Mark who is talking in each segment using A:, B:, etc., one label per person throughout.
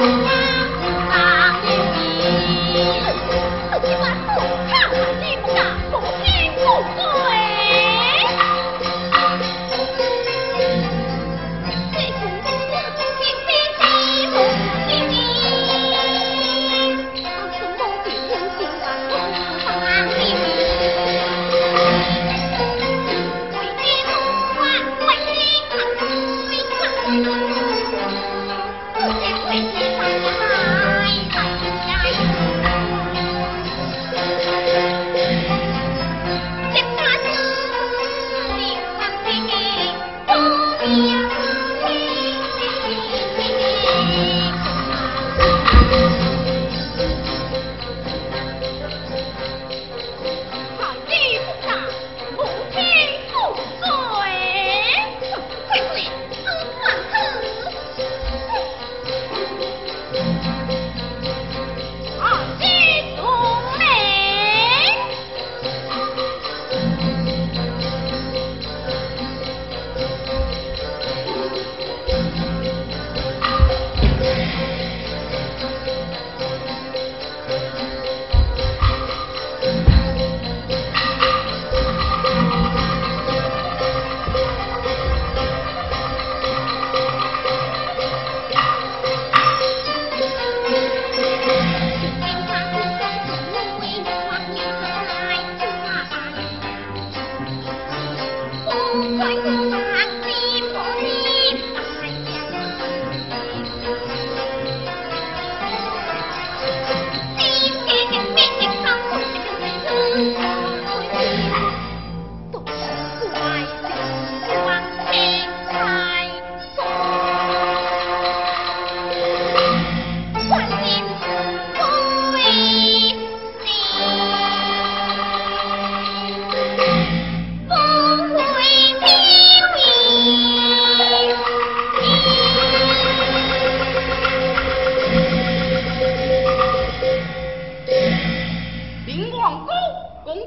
A: Thank you.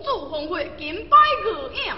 B: 祝峰会金牌合影。